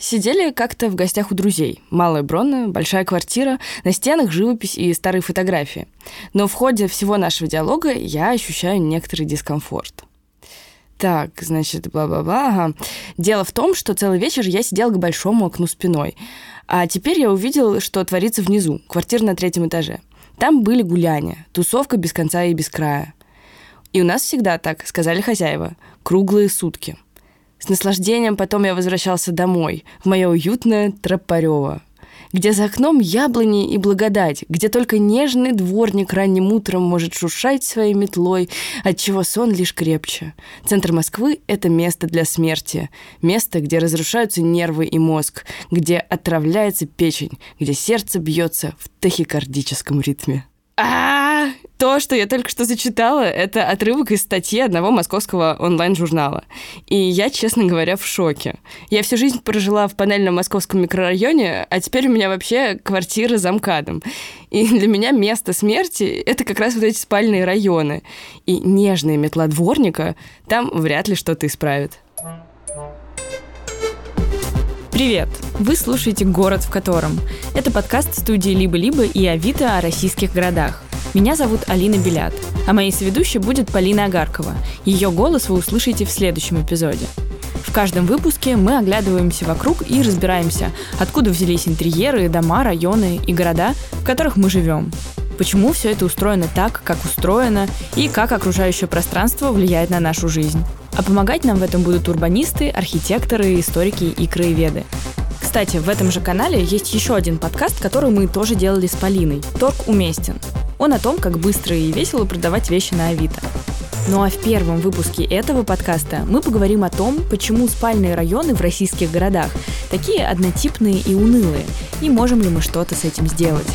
сидели как-то в гостях у друзей. Малая Бронна, большая квартира, на стенах живопись и старые фотографии. Но в ходе всего нашего диалога я ощущаю некоторый дискомфорт. Так, значит, бла-бла-бла. Ага. Дело в том, что целый вечер я сидел к большому окну спиной. А теперь я увидел, что творится внизу, квартира на третьем этаже. Там были гуляния, тусовка без конца и без края. И у нас всегда так, сказали хозяева, круглые сутки. С наслаждением потом я возвращался домой, в мое уютное Тропарево, где за окном яблони и благодать, где только нежный дворник ранним утром может шуршать своей метлой, отчего сон лишь крепче. Центр Москвы — это место для смерти, место, где разрушаются нервы и мозг, где отравляется печень, где сердце бьется в тахикардическом ритме. А, то, что я только что зачитала, это отрывок из статьи одного московского онлайн-журнала. И я, честно говоря, в шоке. Я всю жизнь прожила в панельном московском микрорайоне, а теперь у меня вообще квартира за МКАДом. И для меня место смерти — это как раз вот эти спальные районы. И нежная метла дворника там вряд ли что-то исправит. Привет! Вы слушаете «Город в котором». Это подкаст студии «Либо-либо» и «Авито» о российских городах. Меня зовут Алина Белят, а моей соведущей будет Полина Агаркова. Ее голос вы услышите в следующем эпизоде. В каждом выпуске мы оглядываемся вокруг и разбираемся, откуда взялись интерьеры, дома, районы и города, в которых мы живем. Почему все это устроено так, как устроено, и как окружающее пространство влияет на нашу жизнь. А помогать нам в этом будут урбанисты, архитекторы, историки и краеведы. Кстати, в этом же канале есть еще один подкаст, который мы тоже делали с Полиной. «Торг уместен». Он о том, как быстро и весело продавать вещи на Авито. Ну а в первом выпуске этого подкаста мы поговорим о том, почему спальные районы в российских городах такие однотипные и унылые, и можем ли мы что-то с этим сделать.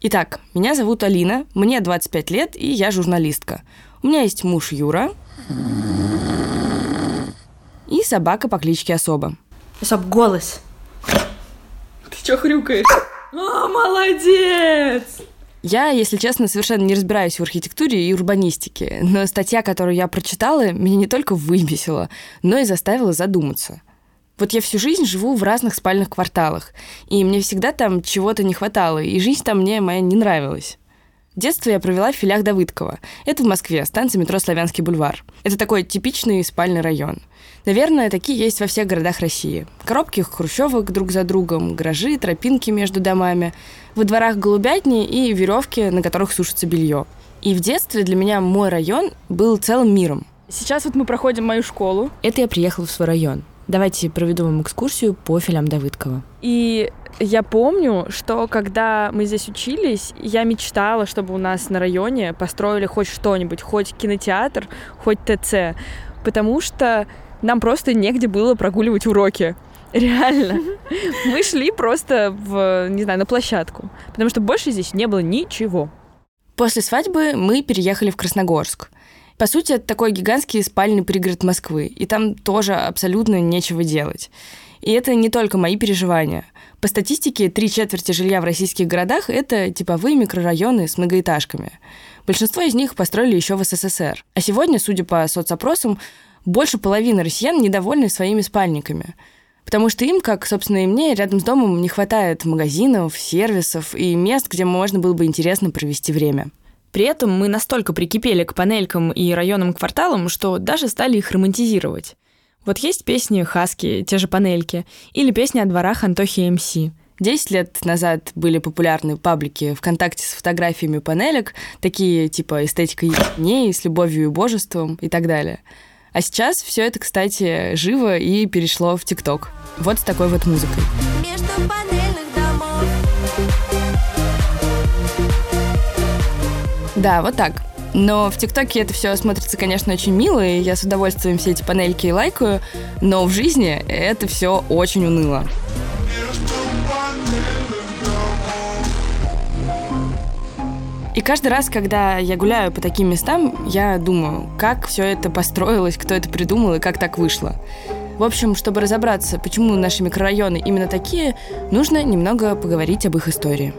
Итак, меня зовут Алина, мне 25 лет, и я журналистка. У меня есть муж Юра и собака по кличке Особа. Особ, голос. Ты чё хрюкаешь? А, молодец! Я, если честно, совершенно не разбираюсь в архитектуре и урбанистике, но статья, которую я прочитала, меня не только выбесила, но и заставила задуматься. Вот я всю жизнь живу в разных спальных кварталах, и мне всегда там чего-то не хватало, и жизнь там мне моя не нравилась. Детство я провела в филях Давыдкова. Это в Москве, станция метро Славянский бульвар. Это такой типичный спальный район. Наверное, такие есть во всех городах России. Коробки хрущевок друг за другом, гаражи, тропинки между домами, во дворах голубятни и веревки, на которых сушится белье. И в детстве для меня мой район был целым миром. Сейчас вот мы проходим мою школу. Это я приехала в свой район. Давайте проведу вам экскурсию по филям Давыдкова. И я помню, что когда мы здесь учились, я мечтала, чтобы у нас на районе построили хоть что-нибудь, хоть кинотеатр, хоть ТЦ, потому что нам просто негде было прогуливать уроки. Реально. Мы шли просто в, не знаю, на площадку, потому что больше здесь не было ничего. После свадьбы мы переехали в Красногорск. По сути, это такой гигантский спальный пригород Москвы, и там тоже абсолютно нечего делать. И это не только мои переживания. По статистике, три четверти жилья в российских городах – это типовые микрорайоны с многоэтажками. Большинство из них построили еще в СССР. А сегодня, судя по соцопросам, больше половины россиян недовольны своими спальниками. Потому что им, как, собственно, и мне, рядом с домом не хватает магазинов, сервисов и мест, где можно было бы интересно провести время. При этом мы настолько прикипели к панелькам и районным кварталам, что даже стали их романтизировать. Вот есть песни «Хаски», те же панельки, или песни о дворах Антохи МС. Десять лет назад были популярны паблики ВКонтакте с фотографиями панелек, такие типа «Эстетика дней», «С любовью и божеством» и так далее. А сейчас все это, кстати, живо и перешло в ТикТок. Вот с такой вот музыкой. Между Да, вот так. Но в ТикТоке это все смотрится, конечно, очень мило, и я с удовольствием все эти панельки лайкаю, но в жизни это все очень уныло. И каждый раз, когда я гуляю по таким местам, я думаю, как все это построилось, кто это придумал и как так вышло. В общем, чтобы разобраться, почему наши микрорайоны именно такие, нужно немного поговорить об их истории.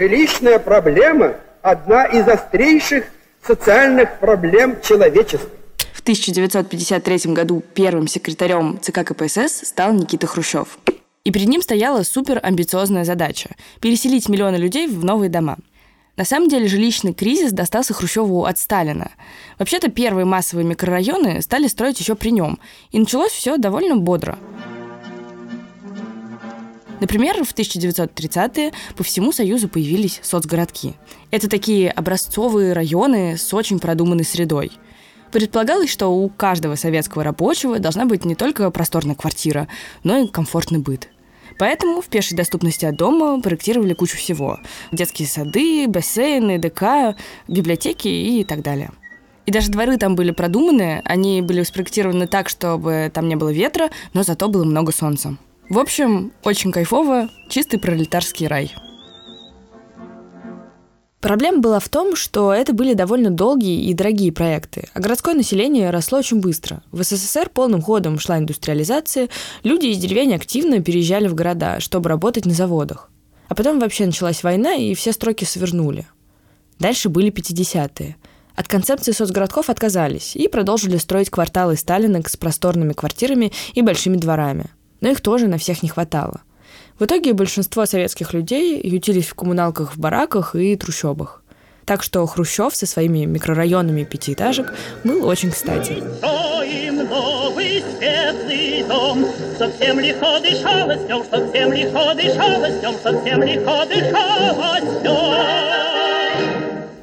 Жилищная проблема – одна из острейших социальных проблем человечества. В 1953 году первым секретарем ЦК КПСС стал Никита Хрущев. И перед ним стояла суперамбициозная задача – переселить миллионы людей в новые дома. На самом деле жилищный кризис достался Хрущеву от Сталина. Вообще-то первые массовые микрорайоны стали строить еще при нем, и началось все довольно бодро. Например, в 1930-е по всему Союзу появились соцгородки. Это такие образцовые районы с очень продуманной средой. Предполагалось, что у каждого советского рабочего должна быть не только просторная квартира, но и комфортный быт. Поэтому в пешей доступности от дома проектировали кучу всего. Детские сады, бассейны, ДК, библиотеки и так далее. И даже дворы там были продуманы, они были спроектированы так, чтобы там не было ветра, но зато было много солнца. В общем, очень кайфово, чистый пролетарский рай. Проблема была в том, что это были довольно долгие и дорогие проекты, а городское население росло очень быстро. В СССР полным ходом шла индустриализация, люди из деревень активно переезжали в города, чтобы работать на заводах. А потом вообще началась война, и все строки свернули. Дальше были 50-е. От концепции соцгородков отказались и продолжили строить кварталы Сталинок с просторными квартирами и большими дворами – но их тоже на всех не хватало. В итоге большинство советских людей ютились в коммуналках в бараках и трущобах. Так что Хрущев со своими микрорайонами пятиэтажек был очень кстати. новый светлый дом, совсем легко дышалось днем, совсем легко дышалось днем, совсем легко дышалось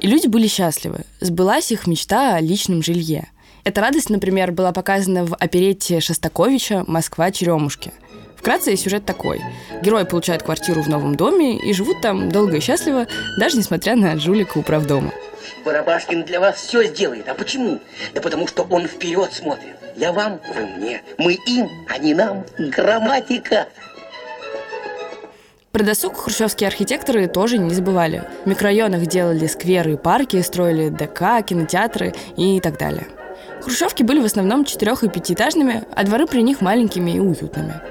И люди были счастливы. Сбылась их мечта о личном жилье – эта радость, например, была показана в оперете Шостаковича «Москва. Черемушки». Вкратце сюжет такой. Герои получают квартиру в новом доме и живут там долго и счастливо, даже несмотря на жулика управдома. Барабашкин для вас все сделает. А почему? Да потому что он вперед смотрит. Я вам, вы мне. Мы им, а не нам. Грамматика. Про досуг хрущевские архитекторы тоже не забывали. В микрорайонах делали скверы и парки, строили ДК, кинотеатры и так далее. Хрущевки были в основном четырех- и пятиэтажными, а дворы при них маленькими и уютными.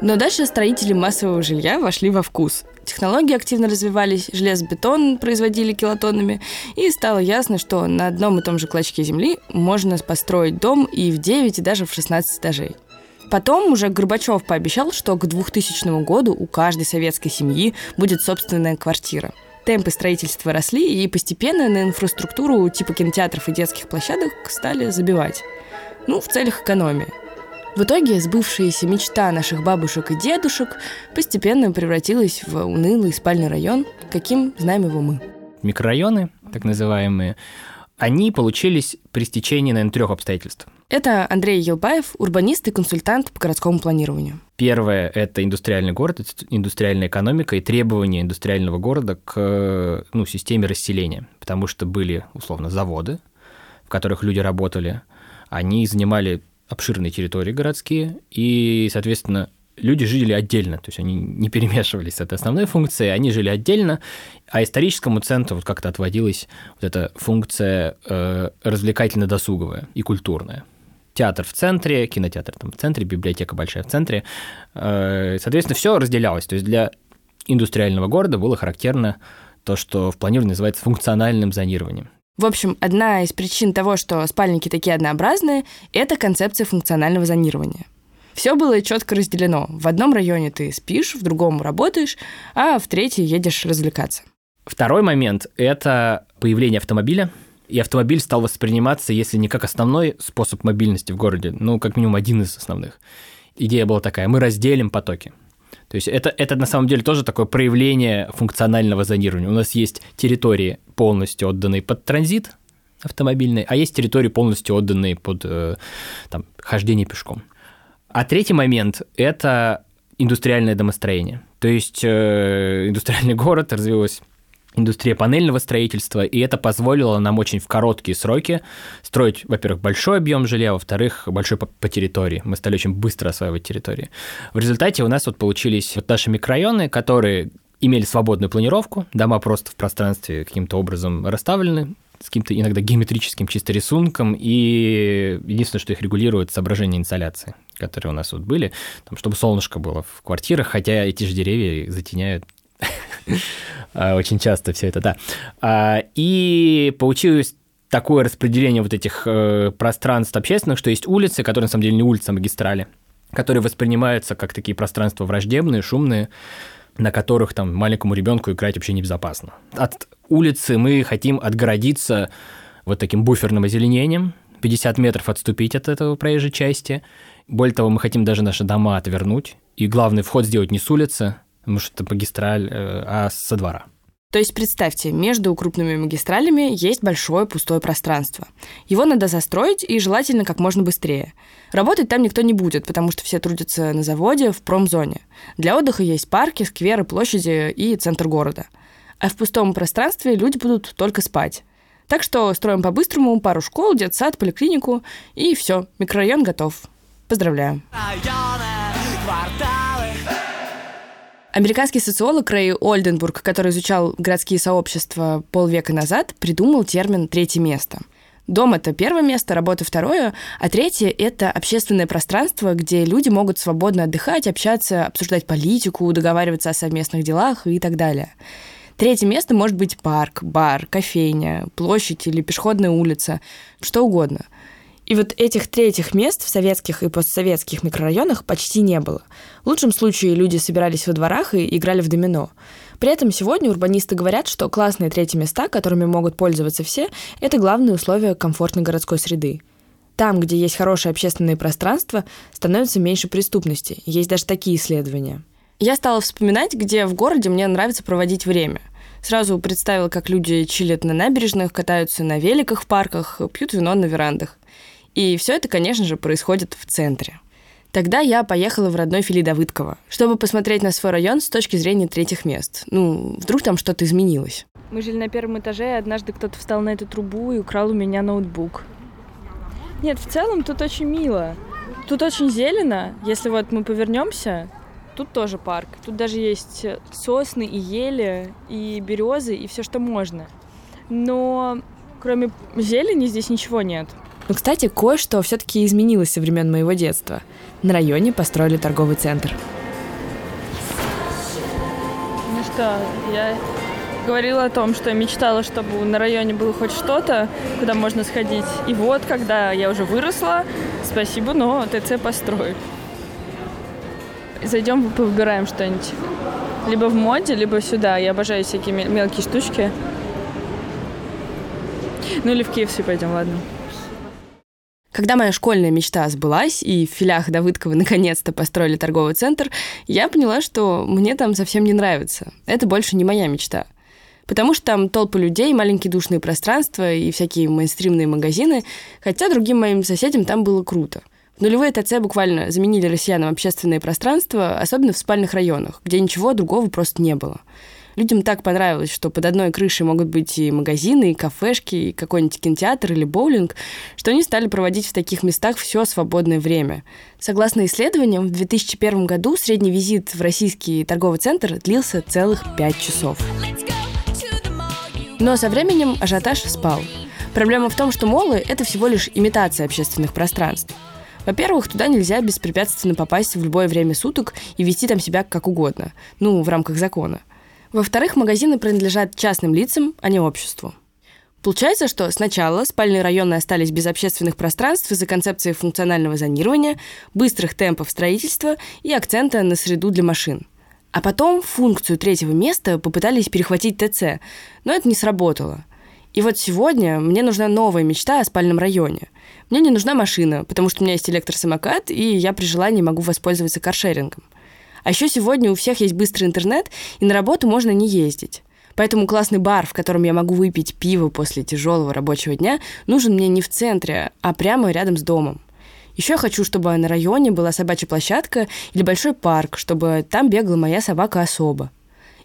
Но дальше строители массового жилья вошли во вкус. Технологии активно развивались, железобетон производили килотоннами, и стало ясно, что на одном и том же клочке земли можно построить дом и в 9, и даже в 16 этажей. Потом уже Горбачев пообещал, что к 2000 году у каждой советской семьи будет собственная квартира – темпы строительства росли, и постепенно на инфраструктуру типа кинотеатров и детских площадок стали забивать. Ну, в целях экономии. В итоге сбывшаяся мечта наших бабушек и дедушек постепенно превратилась в унылый спальный район, каким знаем его мы. Микрорайоны, так называемые, они получились при стечении, наверное, трех обстоятельств. Это Андрей Елбаев, урбанист и консультант по городскому планированию. Первое – это индустриальный город, индустриальная экономика и требования индустриального города к ну, системе расселения, потому что были, условно, заводы, в которых люди работали, они занимали обширные территории городские, и, соответственно, люди жили отдельно, то есть они не перемешивались с этой основной функцией, они жили отдельно, а историческому центру вот как-то отводилась вот эта функция э, развлекательно-досуговая и культурная. Театр в центре, кинотеатр там в центре, библиотека большая в центре. Э, соответственно, все разделялось. То есть для индустриального города было характерно то, что в планировании называется функциональным зонированием. В общем, одна из причин того, что спальники такие однообразные, это концепция функционального зонирования. Все было четко разделено. В одном районе ты спишь, в другом работаешь, а в третий едешь развлекаться. Второй момент – это появление автомобиля. И автомобиль стал восприниматься, если не как основной способ мобильности в городе, ну, как минимум один из основных. Идея была такая – мы разделим потоки. То есть это, это на самом деле тоже такое проявление функционального зонирования. У нас есть территории, полностью отданные под транзит автомобильный, а есть территории, полностью отданные под э, там, хождение пешком. А третий момент – это индустриальное домостроение. То есть э, индустриальный город развилась индустрия панельного строительства, и это позволило нам очень в короткие сроки строить, во-первых, большой объем жилья, во-вторых, большой по, по территории. Мы стали очень быстро осваивать территории. В результате у нас вот получились вот наши микрорайоны, которые имели свободную планировку, дома просто в пространстве каким-то образом расставлены, с каким-то иногда геометрическим чисто рисунком, и единственное, что их регулирует, соображение инсоляции, которые у нас вот были, там, чтобы солнышко было в квартирах, хотя эти же деревья затеняют очень часто все это, да. А, и получилось такое распределение вот этих э, пространств общественных, что есть улицы, которые на самом деле не улицы, а магистрали, которые воспринимаются как такие пространства враждебные, шумные, на которых там маленькому ребенку играть вообще небезопасно. От улицы мы хотим отгородиться вот таким буферным озеленением, 50 метров отступить от этого проезжей части. Более того, мы хотим даже наши дома отвернуть. И главный вход сделать не с улицы, потому что это магистраль, э, а со двора. То есть представьте, между крупными магистралями есть большое пустое пространство. Его надо застроить и желательно как можно быстрее. Работать там никто не будет, потому что все трудятся на заводе, в промзоне. Для отдыха есть парки, скверы, площади и центр города. А в пустом пространстве люди будут только спать. Так что строим по-быстрому пару школ, детсад, поликлинику, и все, микрорайон готов. Поздравляю. Американский социолог Рэй Ольденбург, который изучал городские сообщества полвека назад, придумал термин «третье место». Дом — это первое место, работа — второе, а третье — это общественное пространство, где люди могут свободно отдыхать, общаться, обсуждать политику, договариваться о совместных делах и так далее. Третье место может быть парк, бар, кофейня, площадь или пешеходная улица, что угодно — и вот этих третьих мест в советских и постсоветских микрорайонах почти не было. В лучшем случае люди собирались во дворах и играли в домино. При этом сегодня урбанисты говорят, что классные третьи места, которыми могут пользоваться все, это главные условия комфортной городской среды. Там, где есть хорошее общественное пространство, становится меньше преступности. Есть даже такие исследования. Я стала вспоминать, где в городе мне нравится проводить время. Сразу представила, как люди чилят на набережных, катаются на великах в парках, пьют вино на верандах. И все это, конечно же, происходит в центре. Тогда я поехала в родной Фили Давыдково, чтобы посмотреть на свой район с точки зрения третьих мест. Ну, вдруг там что-то изменилось. Мы жили на первом этаже, и однажды кто-то встал на эту трубу и украл у меня ноутбук. Нет, в целом тут очень мило. Тут очень зелено. Если вот мы повернемся, тут тоже парк. Тут даже есть сосны и ели, и березы, и все, что можно. Но кроме зелени здесь ничего нет. Но, кстати, кое-что все-таки изменилось со времен моего детства. На районе построили торговый центр. Ну что, я говорила о том, что я мечтала, чтобы на районе было хоть что-то, куда можно сходить. И вот, когда я уже выросла, спасибо, но ТЦ построили. Зайдем, выбираем что-нибудь. Либо в моде, либо сюда. Я обожаю всякие мелкие штучки. Ну или в KFC пойдем, ладно. Когда моя школьная мечта сбылась, и в филях Давыдкова наконец-то построили торговый центр, я поняла, что мне там совсем не нравится. Это больше не моя мечта. Потому что там толпы людей, маленькие душные пространства и всякие мейнстримные магазины, хотя другим моим соседям там было круто. В нулевые ТЦ буквально заменили россиянам общественное пространство, особенно в спальных районах, где ничего другого просто не было. Людям так понравилось, что под одной крышей могут быть и магазины, и кафешки, и какой-нибудь кинотеатр или боулинг, что они стали проводить в таких местах все свободное время. Согласно исследованиям, в 2001 году средний визит в российский торговый центр длился целых пять часов. Но со временем ажиотаж спал. Проблема в том, что молы — это всего лишь имитация общественных пространств. Во-первых, туда нельзя беспрепятственно попасть в любое время суток и вести там себя как угодно, ну, в рамках закона – во-вторых, магазины принадлежат частным лицам, а не обществу. Получается, что сначала спальные районы остались без общественных пространств из-за концепции функционального зонирования, быстрых темпов строительства и акцента на среду для машин. А потом функцию третьего места попытались перехватить ТЦ, но это не сработало. И вот сегодня мне нужна новая мечта о спальном районе. Мне не нужна машина, потому что у меня есть электросамокат, и я при желании могу воспользоваться каршерингом. А еще сегодня у всех есть быстрый интернет, и на работу можно не ездить. Поэтому классный бар, в котором я могу выпить пиво после тяжелого рабочего дня, нужен мне не в центре, а прямо рядом с домом. Еще я хочу, чтобы на районе была собачья площадка или большой парк, чтобы там бегала моя собака особо.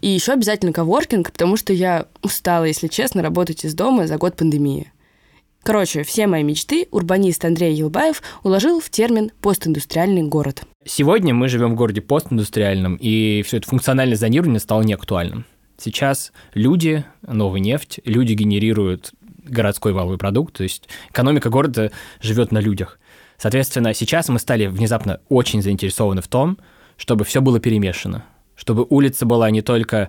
И еще обязательно коворкинг, потому что я устала, если честно, работать из дома за год пандемии. Короче, все мои мечты урбанист Андрей Елбаев уложил в термин «постиндустриальный город». Сегодня мы живем в городе постиндустриальном, и все это функциональное зонирование стало неактуальным. Сейчас люди, новая нефть, люди генерируют городской валовый продукт, то есть экономика города живет на людях. Соответственно, сейчас мы стали внезапно очень заинтересованы в том, чтобы все было перемешано, чтобы улица была не только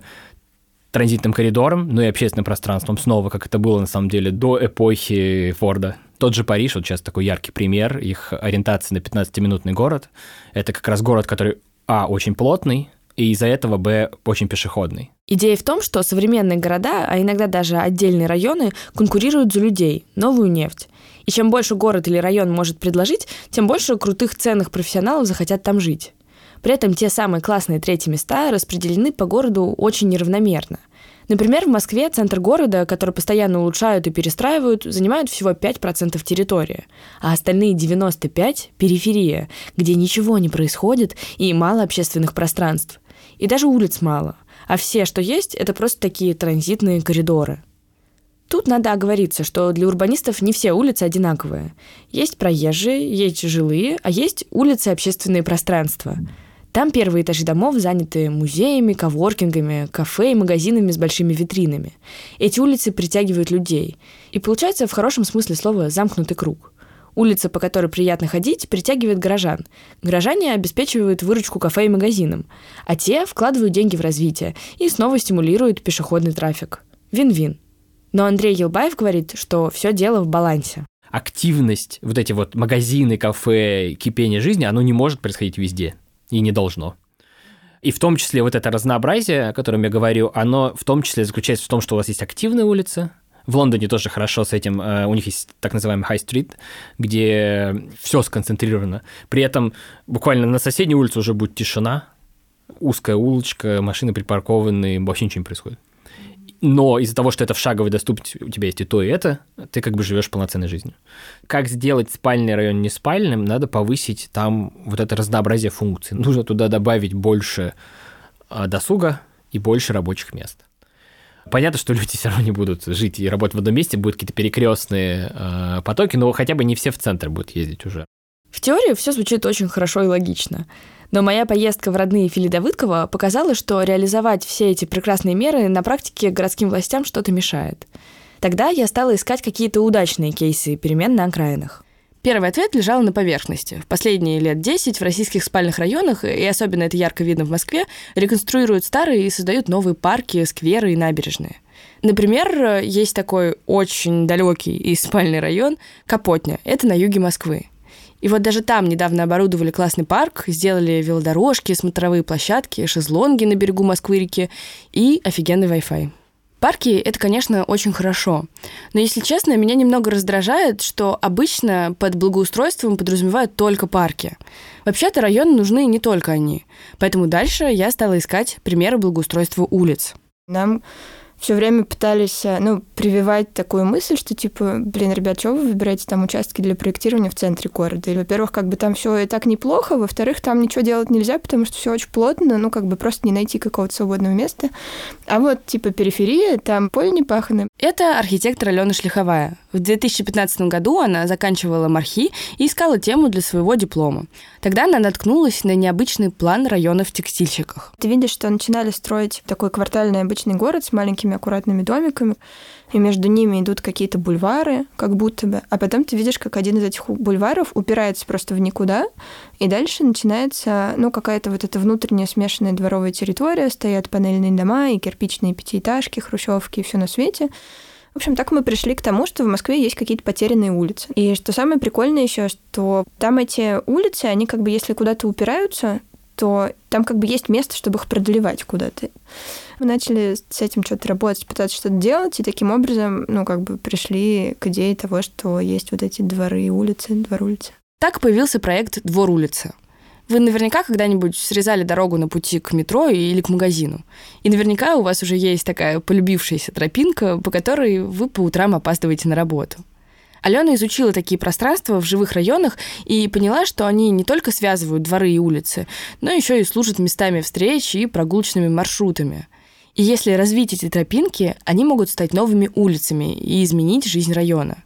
транзитным коридором, ну и общественным пространством снова, как это было на самом деле до эпохи Форда. Тот же Париж, вот сейчас такой яркий пример, их ориентация на 15-минутный город. Это как раз город, который, а, очень плотный, и из-за этого, б, очень пешеходный. Идея в том, что современные города, а иногда даже отдельные районы, конкурируют за людей, новую нефть. И чем больше город или район может предложить, тем больше крутых ценных профессионалов захотят там жить. При этом те самые классные третьи места распределены по городу очень неравномерно. Например, в Москве центр города, который постоянно улучшают и перестраивают, занимает всего 5% территории, а остальные 95% – периферия, где ничего не происходит и мало общественных пространств. И даже улиц мало. А все, что есть, это просто такие транзитные коридоры. Тут надо оговориться, что для урбанистов не все улицы одинаковые. Есть проезжие, есть жилые, а есть улицы общественные пространства – там первые этажи домов заняты музеями, коворкингами, кафе и магазинами с большими витринами. Эти улицы притягивают людей. И получается в хорошем смысле слова замкнутый круг. Улица, по которой приятно ходить, притягивает горожан. Горожане обеспечивают выручку кафе и магазинам, а те вкладывают деньги в развитие и снова стимулируют пешеходный трафик. Вин-вин. Но Андрей Елбаев говорит, что все дело в балансе активность, вот эти вот магазины, кафе, кипение жизни, оно не может происходить везде и не должно. И в том числе вот это разнообразие, о котором я говорю, оно в том числе заключается в том, что у вас есть активные улицы, в Лондоне тоже хорошо с этим. Э, у них есть так называемый High Street, где все сконцентрировано. При этом буквально на соседней улице уже будет тишина, узкая улочка, машины припаркованы, вообще ничего не происходит но из-за того, что это в шаговой доступности, у тебя есть и то, и это, ты как бы живешь полноценной жизнью. Как сделать спальный район не спальным, надо повысить там вот это разнообразие функций. Нужно туда добавить больше а, досуга и больше рабочих мест. Понятно, что люди все равно не будут жить и работать в одном месте, будут какие-то перекрестные э, потоки, но хотя бы не все в центр будут ездить уже. В теории все звучит очень хорошо и логично. Но моя поездка в родные Фили Давыдкова показала, что реализовать все эти прекрасные меры на практике городским властям что-то мешает. Тогда я стала искать какие-то удачные кейсы перемен на окраинах. Первый ответ лежал на поверхности. В последние лет 10 в российских спальных районах, и особенно это ярко видно в Москве, реконструируют старые и создают новые парки, скверы и набережные. Например, есть такой очень далекий и спальный район Капотня. Это на юге Москвы. И вот даже там недавно оборудовали классный парк, сделали велодорожки, смотровые площадки, шезлонги на берегу Москвы-реки и офигенный Wi-Fi. Парки — это, конечно, очень хорошо. Но, если честно, меня немного раздражает, что обычно под благоустройством подразумевают только парки. Вообще-то районы нужны не только они. Поэтому дальше я стала искать примеры благоустройства улиц. Нам все время пытались, э, ну, прививать такую мысль, что типа, блин, ребят, что вы выбираете там участки для проектирования в центре города? И, во-первых, как бы там все и так неплохо, во-вторых, там ничего делать нельзя, потому что все очень плотно, ну, как бы просто не найти какого-то свободного места. А вот, типа, периферия, там поле не пахано. Это архитектор Алена Шлиховая. В 2015 году она заканчивала мархи и искала тему для своего диплома. Тогда она наткнулась на необычный план района в текстильщиках. Ты видишь, что начинали строить такой квартальный обычный город с маленькими аккуратными домиками, и между ними идут какие-то бульвары, как будто бы. А потом ты видишь, как один из этих бульваров упирается просто в никуда, и дальше начинается, ну, какая-то вот эта внутренняя смешанная дворовая территория, стоят панельные дома и кирпичные пятиэтажки, хрущевки и все на свете. В общем, так мы пришли к тому, что в Москве есть какие-то потерянные улицы. И что самое прикольное еще, что там эти улицы, они как бы, если куда-то упираются, то там как бы есть место, чтобы их преодолевать куда-то. Мы начали с этим что-то работать, пытаться что-то делать, и таким образом, ну, как бы пришли к идее того, что есть вот эти дворы и улицы, двор улицы. Так появился проект «Двор улицы». Вы наверняка когда-нибудь срезали дорогу на пути к метро или к магазину. И наверняка у вас уже есть такая полюбившаяся тропинка, по которой вы по утрам опаздываете на работу. Алена изучила такие пространства в живых районах и поняла, что они не только связывают дворы и улицы, но еще и служат местами встреч и прогулочными маршрутами. И если развить эти тропинки, они могут стать новыми улицами и изменить жизнь района.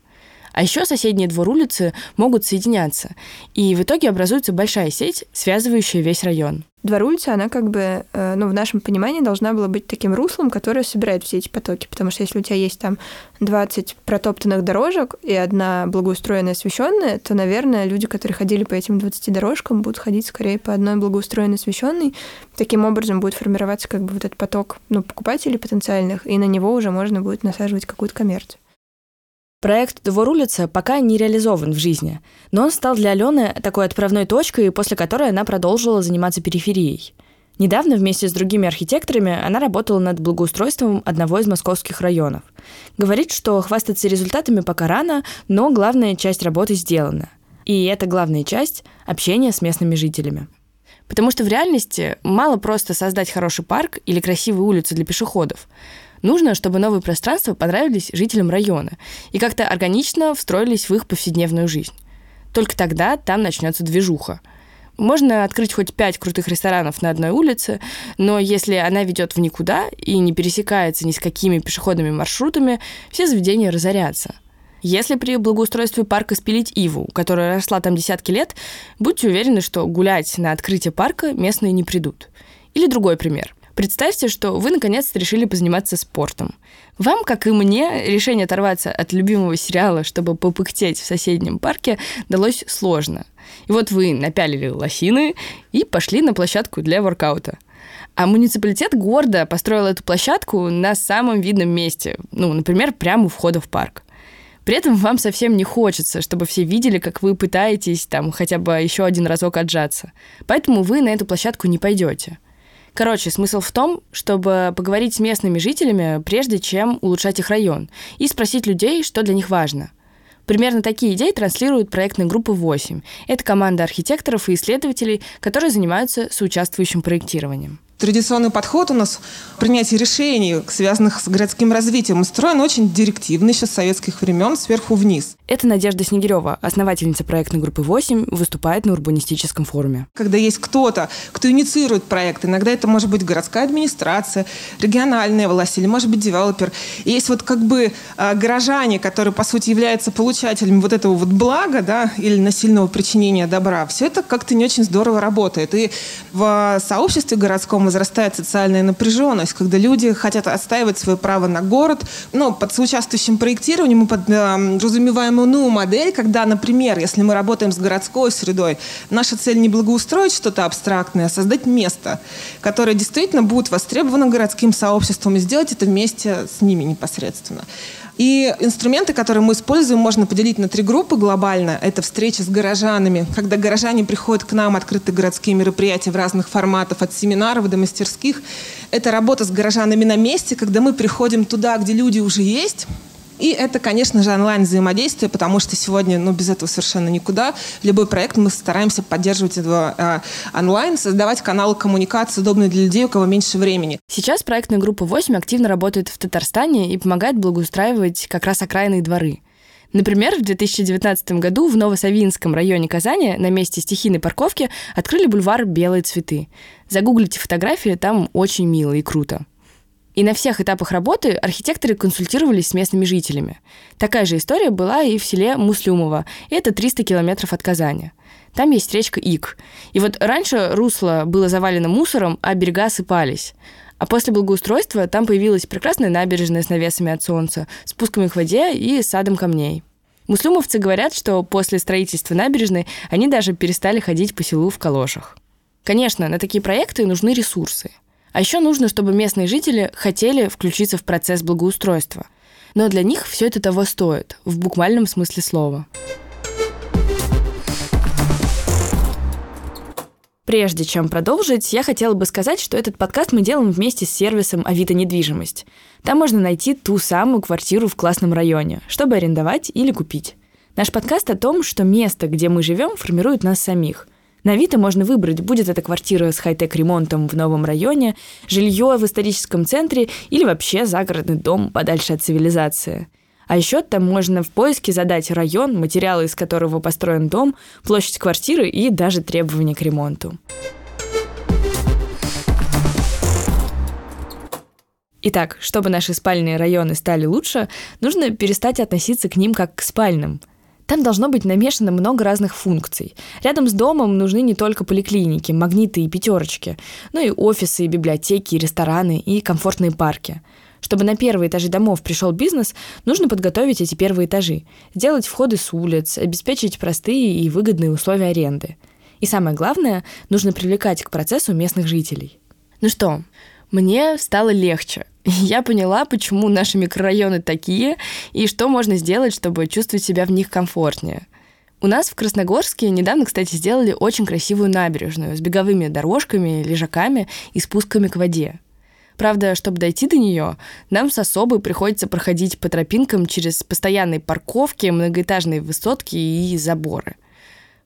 А еще соседние двор улицы могут соединяться, и в итоге образуется большая сеть, связывающая весь район. двор улицы, она как бы, э, ну, в нашем понимании должна была быть таким руслом, которое собирает все эти потоки. Потому что если у тебя есть там 20 протоптанных дорожек и одна благоустроенная освещенная, то, наверное, люди, которые ходили по этим 20 дорожкам, будут ходить скорее по одной благоустроенной освещенной. Таким образом будет формироваться как бы вот этот поток ну, покупателей потенциальных, и на него уже можно будет насаживать какую-то коммерцию. Проект «Двор улица» пока не реализован в жизни, но он стал для Алены такой отправной точкой, после которой она продолжила заниматься периферией. Недавно вместе с другими архитекторами она работала над благоустройством одного из московских районов. Говорит, что хвастаться результатами пока рано, но главная часть работы сделана. И эта главная часть – общение с местными жителями. Потому что в реальности мало просто создать хороший парк или красивые улицы для пешеходов. Нужно, чтобы новые пространства понравились жителям района и как-то органично встроились в их повседневную жизнь. Только тогда там начнется движуха. Можно открыть хоть пять крутых ресторанов на одной улице, но если она ведет в никуда и не пересекается ни с какими пешеходными маршрутами, все заведения разорятся – если при благоустройстве парка спилить иву, которая росла там десятки лет, будьте уверены, что гулять на открытие парка местные не придут. Или другой пример. Представьте, что вы наконец-то решили позаниматься спортом. Вам, как и мне, решение оторваться от любимого сериала, чтобы попыхтеть в соседнем парке, далось сложно. И вот вы напялили лосины и пошли на площадку для воркаута. А муниципалитет города построил эту площадку на самом видном месте, ну, например, прямо у входа в парк. При этом вам совсем не хочется, чтобы все видели, как вы пытаетесь там хотя бы еще один разок отжаться. Поэтому вы на эту площадку не пойдете. Короче, смысл в том, чтобы поговорить с местными жителями, прежде чем улучшать их район, и спросить людей, что для них важно. Примерно такие идеи транслируют проектные группы 8. Это команда архитекторов и исследователей, которые занимаются соучаствующим проектированием. Традиционный подход у нас принятие решений, связанных с городским развитием, устроен очень директивно еще с советских времен, сверху вниз. Это Надежда Снегирева, основательница проектной группы 8, выступает на урбанистическом форуме. Когда есть кто-то, кто инициирует проект, иногда это может быть городская администрация, региональная власть или, может быть, девелопер. И есть вот как бы э, горожане, которые, по сути, являются получателями вот этого вот блага, да, или насильного причинения добра. Все это как-то не очень здорово работает. И в сообществе городском возрастает социальная напряженность, когда люди хотят отстаивать свое право на город. Но под соучаствующим проектированием мы подразумеваем иную модель, когда, например, если мы работаем с городской средой, наша цель не благоустроить что-то абстрактное, а создать место, которое действительно будет востребовано городским сообществом и сделать это вместе с ними непосредственно. И инструменты, которые мы используем, можно поделить на три группы глобально. Это встречи с горожанами, когда горожане приходят к нам, открытые городские мероприятия в разных форматах, от семинаров до мастерских. Это работа с горожанами на месте, когда мы приходим туда, где люди уже есть, и это, конечно же, онлайн-взаимодействие, потому что сегодня, ну, без этого совершенно никуда. Любой проект мы стараемся поддерживать его э, онлайн, создавать каналы коммуникации, удобные для людей, у кого меньше времени. Сейчас проектная группа 8 активно работает в Татарстане и помогает благоустраивать как раз окраинные дворы. Например, в 2019 году в Новосавинском районе Казани на месте стихийной парковки открыли бульвар «Белые цветы». Загуглите фотографии, там очень мило и круто. И на всех этапах работы архитекторы консультировались с местными жителями. Такая же история была и в селе Муслюмово, это 300 километров от Казани. Там есть речка Ик. И вот раньше русло было завалено мусором, а берега осыпались. А после благоустройства там появилась прекрасная набережная с навесами от солнца, спусками к воде и садом камней. Муслюмовцы говорят, что после строительства набережной они даже перестали ходить по селу в калошах. Конечно, на такие проекты нужны ресурсы – а еще нужно, чтобы местные жители хотели включиться в процесс благоустройства. Но для них все это того стоит, в буквальном смысле слова. Прежде чем продолжить, я хотела бы сказать, что этот подкаст мы делаем вместе с сервисом Авито недвижимость. Там можно найти ту самую квартиру в классном районе, чтобы арендовать или купить. Наш подкаст о том, что место, где мы живем, формирует нас самих – на Авито можно выбрать, будет это квартира с хай-тек ремонтом в новом районе, жилье в историческом центре или вообще загородный дом подальше от цивилизации. А еще там можно в поиске задать район, материалы, из которого построен дом, площадь квартиры и даже требования к ремонту. Итак, чтобы наши спальные районы стали лучше, нужно перестать относиться к ним как к спальным – Там должно быть намешано много разных функций. Рядом с домом нужны не только поликлиники, магниты и пятерочки, но и офисы, и библиотеки, и рестораны, и комфортные парки. Чтобы на первые этажи домов пришел бизнес, нужно подготовить эти первые этажи, сделать входы с улиц, обеспечить простые и выгодные условия аренды. И самое главное, нужно привлекать к процессу местных жителей. Ну что, мне стало легче. Я поняла, почему наши микрорайоны такие, и что можно сделать, чтобы чувствовать себя в них комфортнее. У нас в Красногорске недавно, кстати, сделали очень красивую набережную с беговыми дорожками, лежаками и спусками к воде. Правда, чтобы дойти до нее, нам с особой приходится проходить по тропинкам через постоянные парковки, многоэтажные высотки и заборы.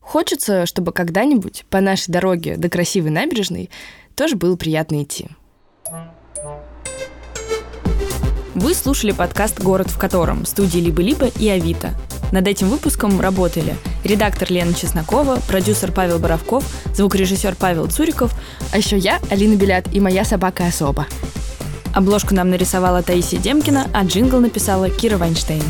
Хочется, чтобы когда-нибудь по нашей дороге до красивой набережной тоже было приятно идти. Вы слушали подкаст «Город в котором» студии «Либо-либо» и «Авито». Над этим выпуском работали редактор Лена Чеснокова, продюсер Павел Боровков, звукорежиссер Павел Цуриков, а еще я, Алина Белят, и моя собака Особа. Обложку нам нарисовала Таисия Демкина, а джингл написала Кира Вайнштейн.